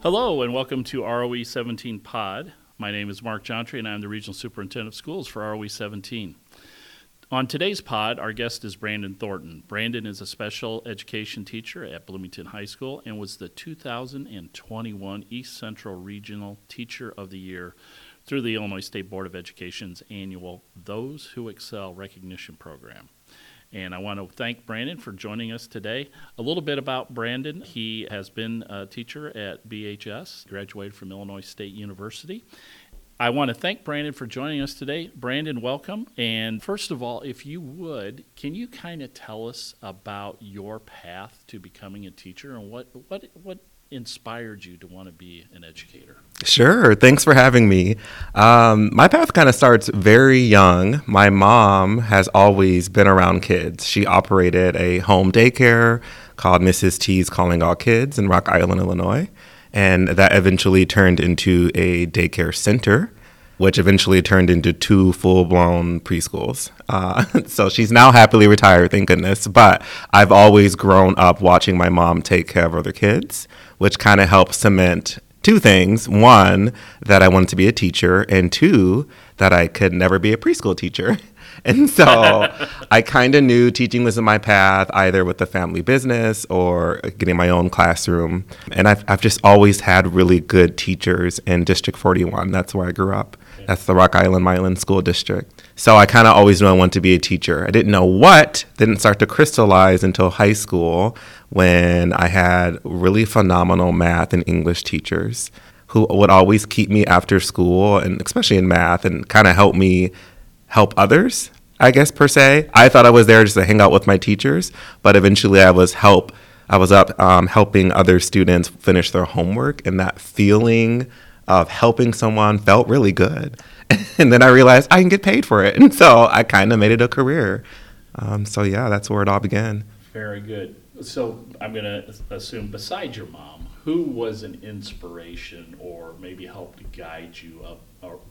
Hello, and welcome to ROE 17 Pod. My name is Mark Jontry, and I'm the Regional Superintendent of Schools for ROE 17. On today's pod, our guest is Brandon Thornton. Brandon is a special education teacher at Bloomington High School and was the 2021 East Central Regional Teacher of the Year through the Illinois State Board of Education's annual Those Who Excel recognition program. And I want to thank Brandon for joining us today. A little bit about Brandon. He has been a teacher at BHS, graduated from Illinois State University. I want to thank Brandon for joining us today. Brandon, welcome. And first of all, if you would, can you kind of tell us about your path to becoming a teacher and what, what, what inspired you to want to be an educator? Sure. Thanks for having me. Um, my path kind of starts very young. My mom has always been around kids. She operated a home daycare called Mrs. T's Calling All Kids in Rock Island, Illinois. And that eventually turned into a daycare center, which eventually turned into two full blown preschools. Uh, so she's now happily retired, thank goodness. But I've always grown up watching my mom take care of other kids which kind of helped cement two things. One, that I wanted to be a teacher, and two, that I could never be a preschool teacher. And so I kind of knew teaching was in my path, either with the family business or getting my own classroom. And I've, I've just always had really good teachers in District 41. That's where I grew up. That's the Rock Island Milan School District. So I kind of always knew I wanted to be a teacher. I didn't know what, didn't start to crystallize until high school when I had really phenomenal math and English teachers who would always keep me after school and especially in math and kind of help me help others, I guess per se. I thought I was there just to hang out with my teachers, but eventually I was help I was up um, helping other students finish their homework and that feeling of helping someone felt really good. and then I realized I can get paid for it. And so I kind of made it a career. Um, so yeah, that's where it all began. Very good. So I'm going to assume, besides your mom, who was an inspiration or maybe helped guide you up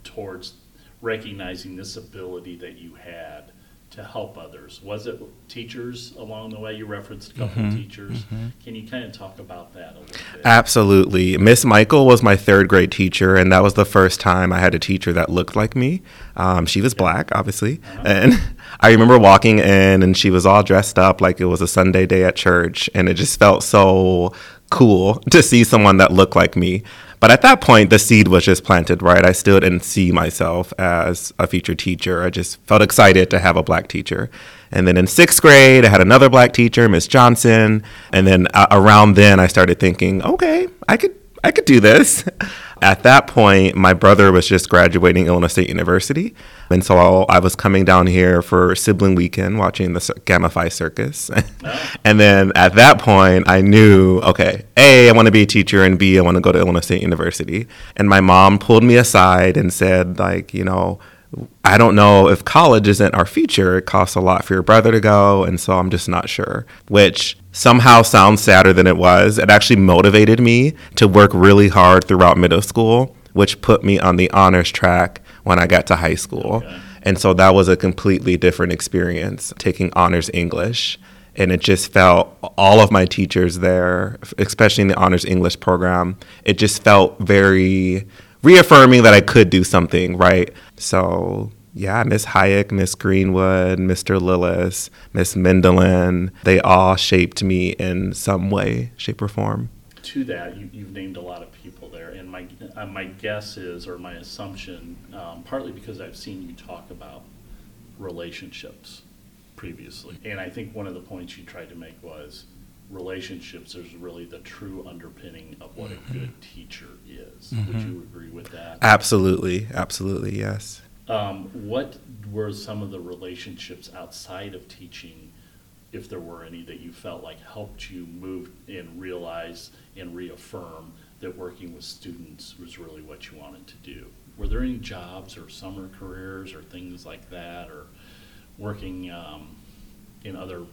towards recognizing this ability that you had to help others? Was it teachers along the way? You referenced a couple mm-hmm, of teachers. Mm-hmm. Can you kind of talk about that a little bit? Absolutely. Miss Michael was my third grade teacher, and that was the first time I had a teacher that looked like me. Um, she was black, obviously. Uh-huh. And I remember walking in, and she was all dressed up like it was a Sunday day at church, and it just felt so cool to see someone that looked like me. But at that point, the seed was just planted, right? I still didn't see myself as a future teacher. I just felt excited to have a black teacher. And then in sixth grade, I had another black teacher, Miss Johnson. And then uh, around then, I started thinking, okay, I could I could do this. At that point, my brother was just graduating Illinois State University. And so I was coming down here for sibling weekend watching the Gamma Phi Circus. and then at that point, I knew, okay, A, I want to be a teacher, and B, I want to go to Illinois State University. And my mom pulled me aside and said, like, you know, I don't know if college isn't our future. It costs a lot for your brother to go, and so I'm just not sure. Which somehow sounds sadder than it was. It actually motivated me to work really hard throughout middle school, which put me on the honors track when I got to high school. Okay. And so that was a completely different experience taking honors English. And it just felt all of my teachers there, especially in the honors English program, it just felt very reaffirming that I could do something, right? So yeah, Miss Hayek, Miss Greenwood, Mr. Lillis, Miss Mendelin, they all shaped me in some way, shape, or form. To that, you, have named a lot of people there, and my uh, my guess is, or my assumption, um, partly because I've seen you talk about relationships previously, and I think one of the points you tried to make was relationships is really the true underpinning of what mm-hmm. a good teacher is. Mm-hmm. Would you agree with that? Absolutely, absolutely, yes. Um, what were some of the relationships outside of teaching, if there were any, that you felt like helped you move and realize and reaffirm that working with students was really what you wanted to do? Were there any jobs or summer careers or things like that, or working um, in other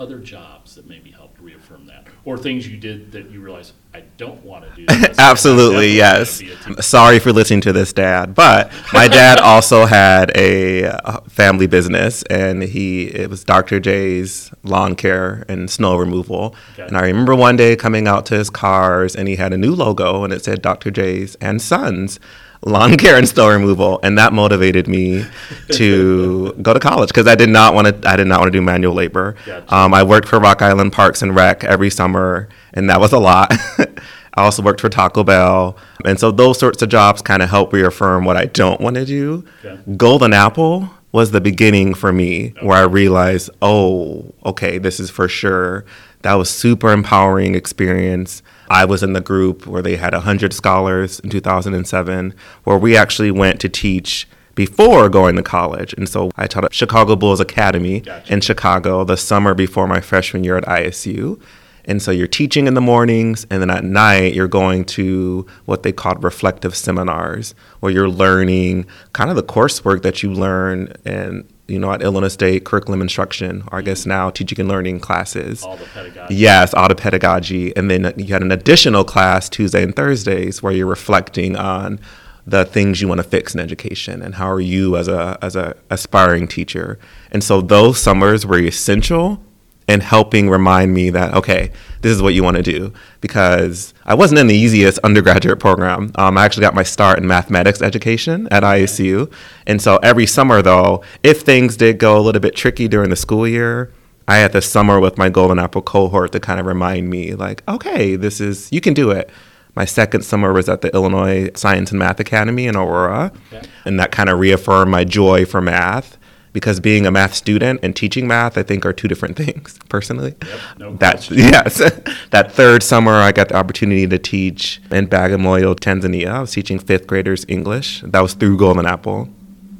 other jobs that maybe helped reaffirm that, or things you did that you realized I don't want to do? This. Absolutely, yes. Sorry for listening to this, Dad, but my dad also had a uh, family business, and he it was Dr. J's lawn care and snow removal. Okay. And I remember one day coming out to his cars, and he had a new logo, and it said Dr. J's and Sons lawn care and snow removal, and that motivated me to go to college because I did not want to. I did not want to do manual labor. Gotcha. Um, I worked for Rock Island Parks and Rec every summer, and that was a lot. I also worked for Taco Bell, and so those sorts of jobs kind of help reaffirm what I don't want to do. Okay. Golden Apple was the beginning for me, okay. where I realized, oh, okay, this is for sure. That was super empowering experience. I was in the group where they had 100 scholars in 2007, where we actually went to teach before going to college. And so I taught at Chicago Bulls Academy gotcha. in Chicago the summer before my freshman year at ISU. And so you're teaching in the mornings, and then at night you're going to what they called reflective seminars, where you're learning kind of the coursework that you learn in you know, at Illinois State, curriculum instruction, or I guess mm-hmm. now teaching and learning classes. All the pedagogy. Yes, all the pedagogy. And then you had an additional class Tuesday and Thursdays where you're reflecting on the things you want to fix in education and how are you as a as a aspiring teacher. And so those summers were essential and helping remind me that okay this is what you want to do. Because i wasn't in the easiest undergraduate program. Um, i actually got my start in mathematics education at isu and so every summer though if things did go a little bit tricky during the school year i had the summer with my golden apple cohort to kind of remind me like okay this is you can do it. My second summer was at the Illinois Science and Math Academy in Aurora, okay. and that kind of reaffirmed my joy for math because being a math student and teaching math, I think, are two different things. Personally, yep, no that yes, that third summer I got the opportunity to teach in Bagamoyo, Tanzania. I was teaching fifth graders English. That was through Golden Apple,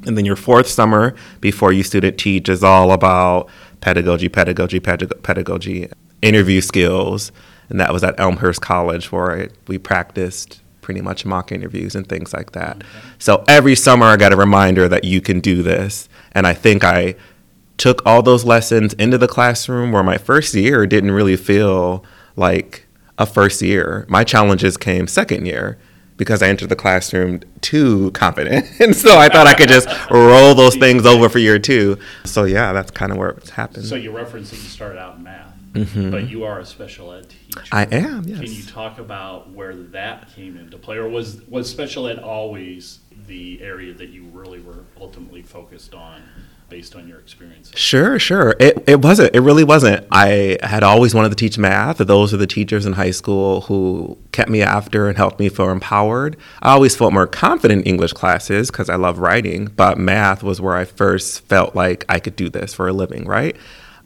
and then your fourth summer before you student teach is all about pedagogy, pedagogy, pedag- pedagogy, interview skills, and that was at Elmhurst College where I, we practiced pretty much mock interviews and things like that. Okay. So every summer I got a reminder that you can do this and I think I took all those lessons into the classroom where my first year didn't really feel like a first year. My challenges came second year because I entered the classroom too confident. and so I thought I could just roll those things over for year two. So yeah, that's kind of where it's happened. So you're referencing you started out in math, mm-hmm. but you are a special ed teacher. I am, yes. Can you talk about where that came into play? Or was, was special ed always the area that you really were ultimately focused on based on your experiences? Sure, sure. It, it wasn't. It really wasn't. I had always wanted to teach math. Those are the teachers in high school who kept me after and helped me feel empowered. I always felt more confident in English classes because I love writing, but math was where I first felt like I could do this for a living, right?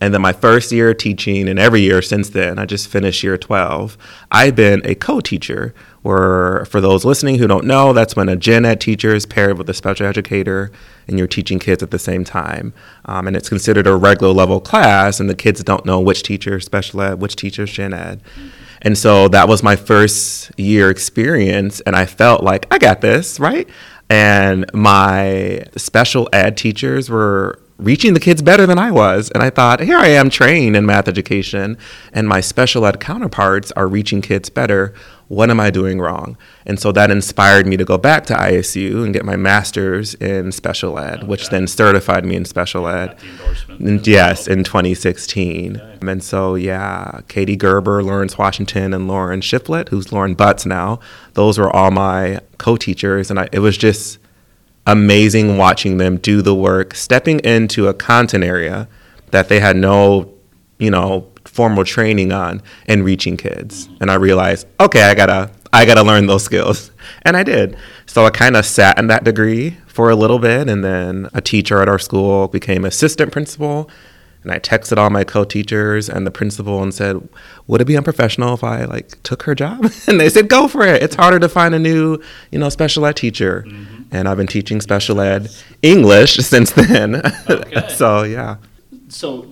And then my first year teaching, and every year since then, I just finished year 12, I've been a co teacher. Where, for those listening who don't know, that's when a gen ed teacher is paired with a special educator and you're teaching kids at the same time. Um, and it's considered a regular level class, and the kids don't know which teacher special ed, which teacher gen ed. And so that was my first year experience, and I felt like I got this, right? And my special ed teachers were reaching the kids better than I was. And I thought, here I am trained in math education, and my special ed counterparts are reaching kids better. What am I doing wrong? And so that inspired me to go back to ISU and get my master's in special ed, okay. which then certified me in special ed. yes, in 2016. Okay. And so, yeah, Katie Gerber, Lawrence Washington, and Lauren Shiflett, who's Lauren Butts now, those were all my co teachers. And I, it was just, amazing watching them do the work, stepping into a content area that they had no, you know, formal training on and reaching kids. And I realized, okay, I gotta I gotta learn those skills. And I did. So I kind of sat in that degree for a little bit and then a teacher at our school became assistant principal and I texted all my co-teachers and the principal and said, "Would it be unprofessional if I like took her job?" and they said, "Go for it. It's harder to find a new, you know, special ed teacher." Mm-hmm. And I've been teaching special ed English since then. Okay. so yeah. So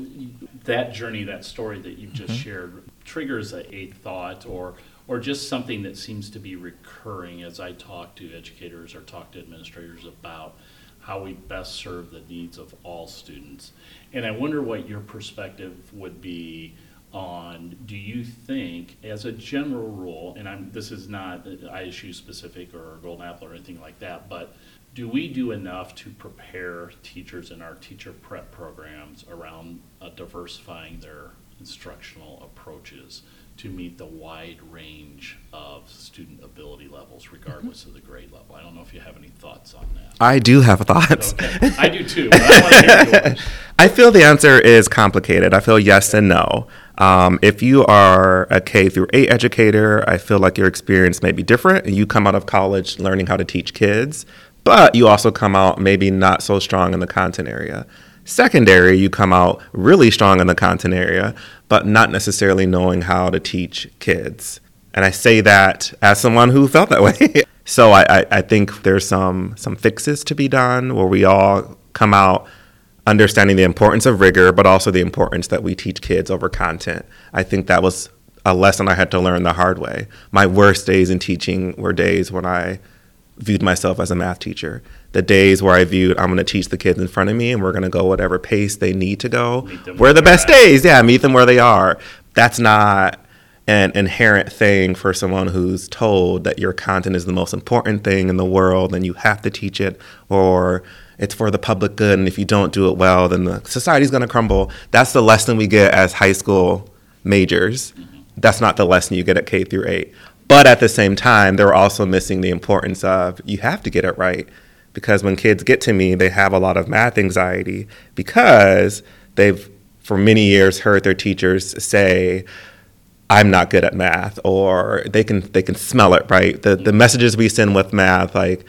that journey, that story that you've just mm-hmm. shared, triggers a, a thought or or just something that seems to be recurring as I talk to educators or talk to administrators about how we best serve the needs of all students. And I wonder what your perspective would be on, do you think, as a general rule, and I'm, this is not ISU specific or Golden Apple or anything like that, but do we do enough to prepare teachers in our teacher prep programs around uh, diversifying their instructional approaches to meet the wide range of student ability levels, regardless of the grade level? I don't know if you have any thoughts on that. I do have thoughts. Okay. I do too. But I want to hear yours. I feel the answer is complicated. I feel yes and no. Um, if you are a K through 8 educator, I feel like your experience may be different. You come out of college learning how to teach kids, but you also come out maybe not so strong in the content area. Secondary, you come out really strong in the content area, but not necessarily knowing how to teach kids. And I say that as someone who felt that way. so I, I, I think there's some some fixes to be done where we all come out understanding the importance of rigor, but also the importance that we teach kids over content. I think that was a lesson I had to learn the hard way. My worst days in teaching were days when I viewed myself as a math teacher. The days where I viewed I'm going to teach the kids in front of me and we're going to go whatever pace they need to go. Where the best at. days. Yeah, meet them where they are. That's not an inherent thing for someone who's told that your content is the most important thing in the world and you have to teach it or it's for the public good and if you don't do it well then the society's going to crumble. That's the lesson we get as high school majors. Mm-hmm. That's not the lesson you get at K through 8. But at the same time, they're also missing the importance of you have to get it right because when kids get to me, they have a lot of math anxiety because they've for many years heard their teachers say I'm not good at math or they can they can smell it, right? The the messages we send with math like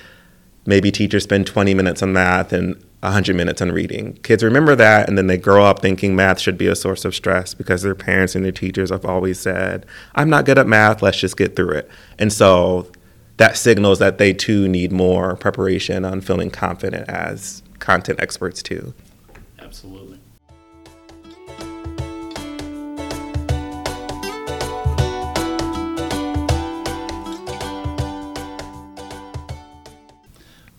maybe teachers spend 20 minutes on math and 100 minutes on reading. Kids remember that and then they grow up thinking math should be a source of stress because their parents and their teachers have always said, I'm not good at math, let's just get through it. And so that signals that they too need more preparation on feeling confident as content experts too.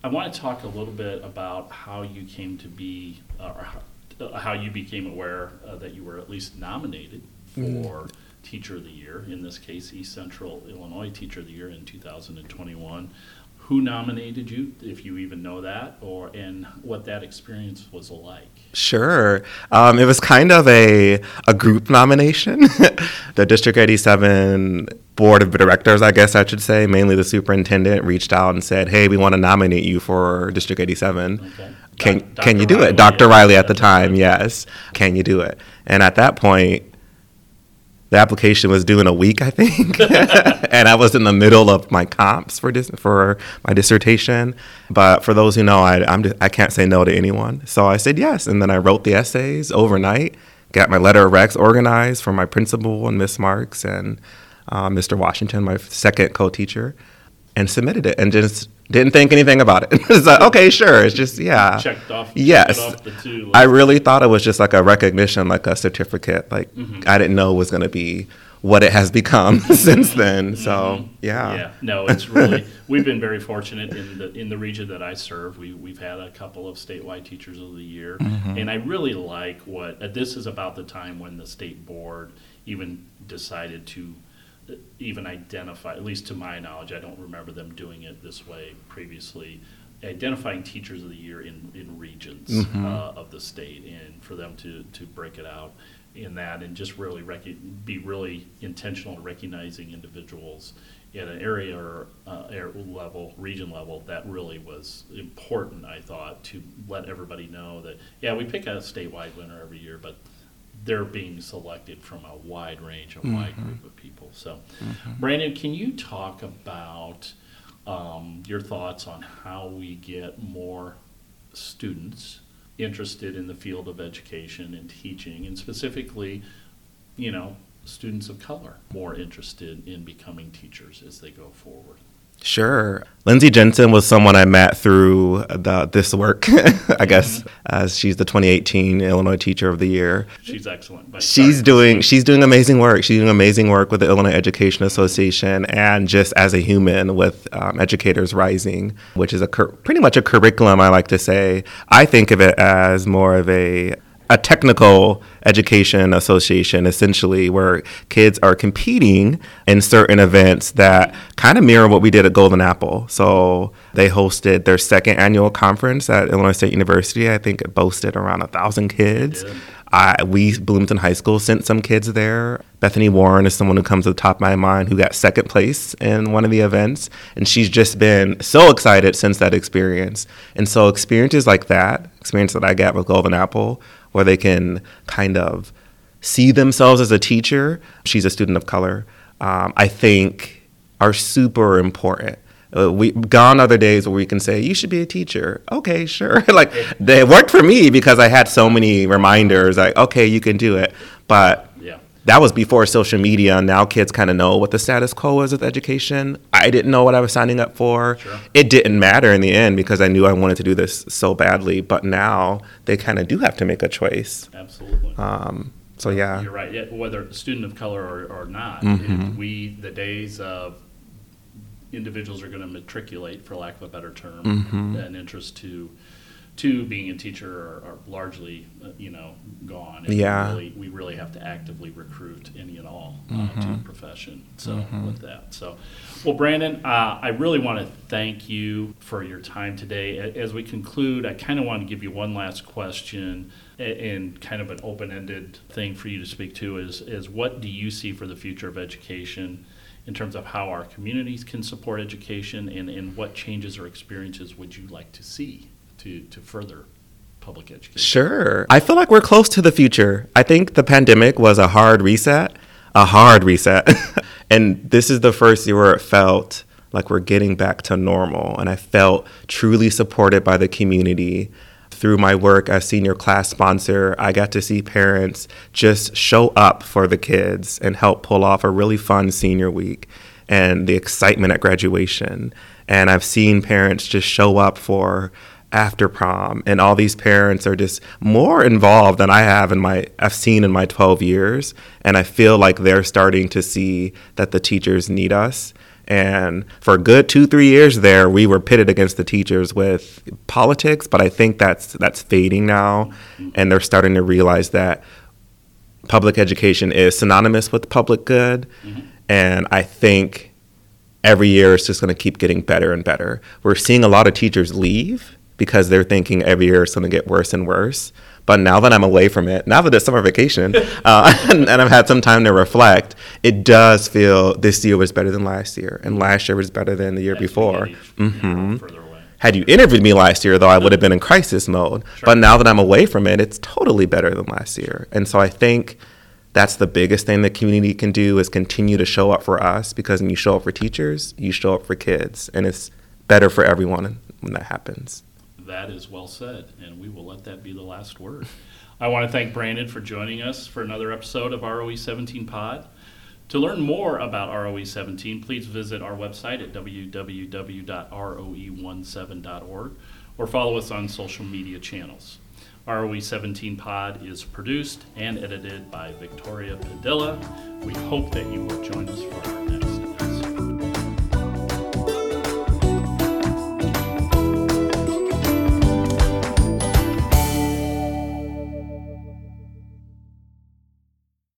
I want to talk a little bit about how you came to be, uh, or how, uh, how you became aware uh, that you were at least nominated for Teacher of the Year, in this case, East Central Illinois Teacher of the Year in 2021. Who nominated you, if you even know that, or and what that experience was like? Sure. Um, it was kind of a, a group nomination. the District 87 board of directors, I guess I should say, mainly the superintendent, reached out and said, Hey, we want to nominate you for District 87. Okay. Can, Doc- can you do Reilly, it? Dr. yeah. Reilly at the time, yes. Can you do it? And at that point, the application was due in a week, I think, and I was in the middle of my comps for dis- for my dissertation. But for those who know, I I'm just, I can't say no to anyone, so I said yes, and then I wrote the essays overnight, got my letter of recs organized for my principal and Miss Marks and uh, Mr. Washington, my second co-teacher, and submitted it, and just didn't think anything about it. it's like okay, sure, it's just yeah, Checked off. checked off the two. I really thought it was just like a recognition, like a certificate. Like Mm-hmm. I didn't know it was going to be what it has become since then. So yeah. Mm-hmm. Yeah, no, it's really, we've been very fortunate in the, in the region that I serve. We, we've had a couple of statewide teachers of the year. Mm-hmm. And I really like what, uh, this is about the time when the state board even decided to even identify, at least to my knowledge, I don't remember them doing it this way previously, identifying teachers of the year in, in regions Mm-hmm. uh, of the state and for them to, to break it out in that and just really rec- be really intentional in recognizing individuals at an area or uh, level, region level, that really was important, I thought, to let everybody know that, yeah, we pick a statewide winner every year, but they're being selected from a wide range, a wide group of people. So, Brandon, can you talk about um, your thoughts on how we get more students interested in the field of education and teaching, and specifically, you know, students of color more interested in becoming teachers as they go forward? Sure. Lindsay Jensen was someone I met through the, this work, I guess, as she's the 2018 Illinois Teacher of the Year. She's excellent. But She's doing she's doing amazing work. She's doing amazing work with the Illinois Education Association and just as a human with um, Educators Rising, which is a cur- pretty much a curriculum. I like to say. I think of it as more of a a technical education association, essentially, where kids are competing in certain events that kind of mirror what we did at Golden Apple. So they hosted their second annual conference at Illinois State University. I think it boasted around a thousand kids. did. I, we, Bloomington High School, sent some kids there. Bethany Warren is someone who comes to the top of my mind who got second place in one of the events. And she's just been so excited since that experience. And so, experiences like that, experience that I got with Golden Apple, where they can kind of see themselves as a teacher, she's a student of color, um, I think are super important. Uh, we gone are the days where we can say you should be a teacher. Okay, sure. like they worked for me because I had so many reminders. Like okay, you can do it. But. That was before social media. Now kids kind of know what the status quo is with education. I didn't know what I was signing up for. Sure. It didn't matter in the end because I knew I wanted to do this so badly. But now they kind of do have to make a choice. Absolutely. Um, so yeah. You're right. Yeah, whether a student of color or, or not, Mhm. we the days of individuals are going to matriculate, for lack of a better term, Mhm. an interest to to being a teacher are, are largely, uh, you know, gone. And Yeah. We really, we really have to actively recruit any and all uh, to the profession. So with that, so well, Brandon, uh, I really want to thank you for your time today. As we conclude, I kind of want to give you one last question and kind of an open-ended thing for you to speak to is, is what do you see for the future of education in terms of how our communities can support education and, and what changes or experiences would you like to see to, to further public education? Sure. I feel like we're close to the future. I think the pandemic was a hard reset, a hard reset. and this is the first year where it felt like we're getting back to normal. And I felt truly supported by the community. Through my work as senior class sponsor, I got to see parents just show up for the kids and help pull off a really fun senior week and the excitement at graduation. And I've seen parents just show up for after prom and all these parents are just more involved than I have in my I've seen in my 12 years and I feel like they're starting to see that the teachers need us. And for a good 2 3 years there we were pitted against the teachers with politics but I think that's that's fading now and they're starting to realize that public education is synonymous with public good. Mm-hmm. And I think every year it's just going to keep getting better and better. We're seeing a lot of teachers leave because they're thinking every year it's going to get worse and worse. But now that I'm away from it, now that it's summer vacation, uh, and, and I've had some time to reflect, it does feel this year was better than last year, and last year was better than the year we before. get each year Mhm. Had you interviewed me last year, though, I would have been in crisis mode. But now that I'm away from it, it's totally better than last year. And so I think that's the biggest thing the community can do is continue to show up for us because when you show up for teachers, you show up for kids, and it's better for everyone when that happens. That is well said, and we will let that be the last word. I want to thank Brandon for joining us for another episode of ROE 17 Pod. To learn more about ROE 17, please visit our website at www.roe17.org or follow us on social media channels. ROE 17 Pod is produced and edited by Victoria Padilla. We hope that you will join us for our next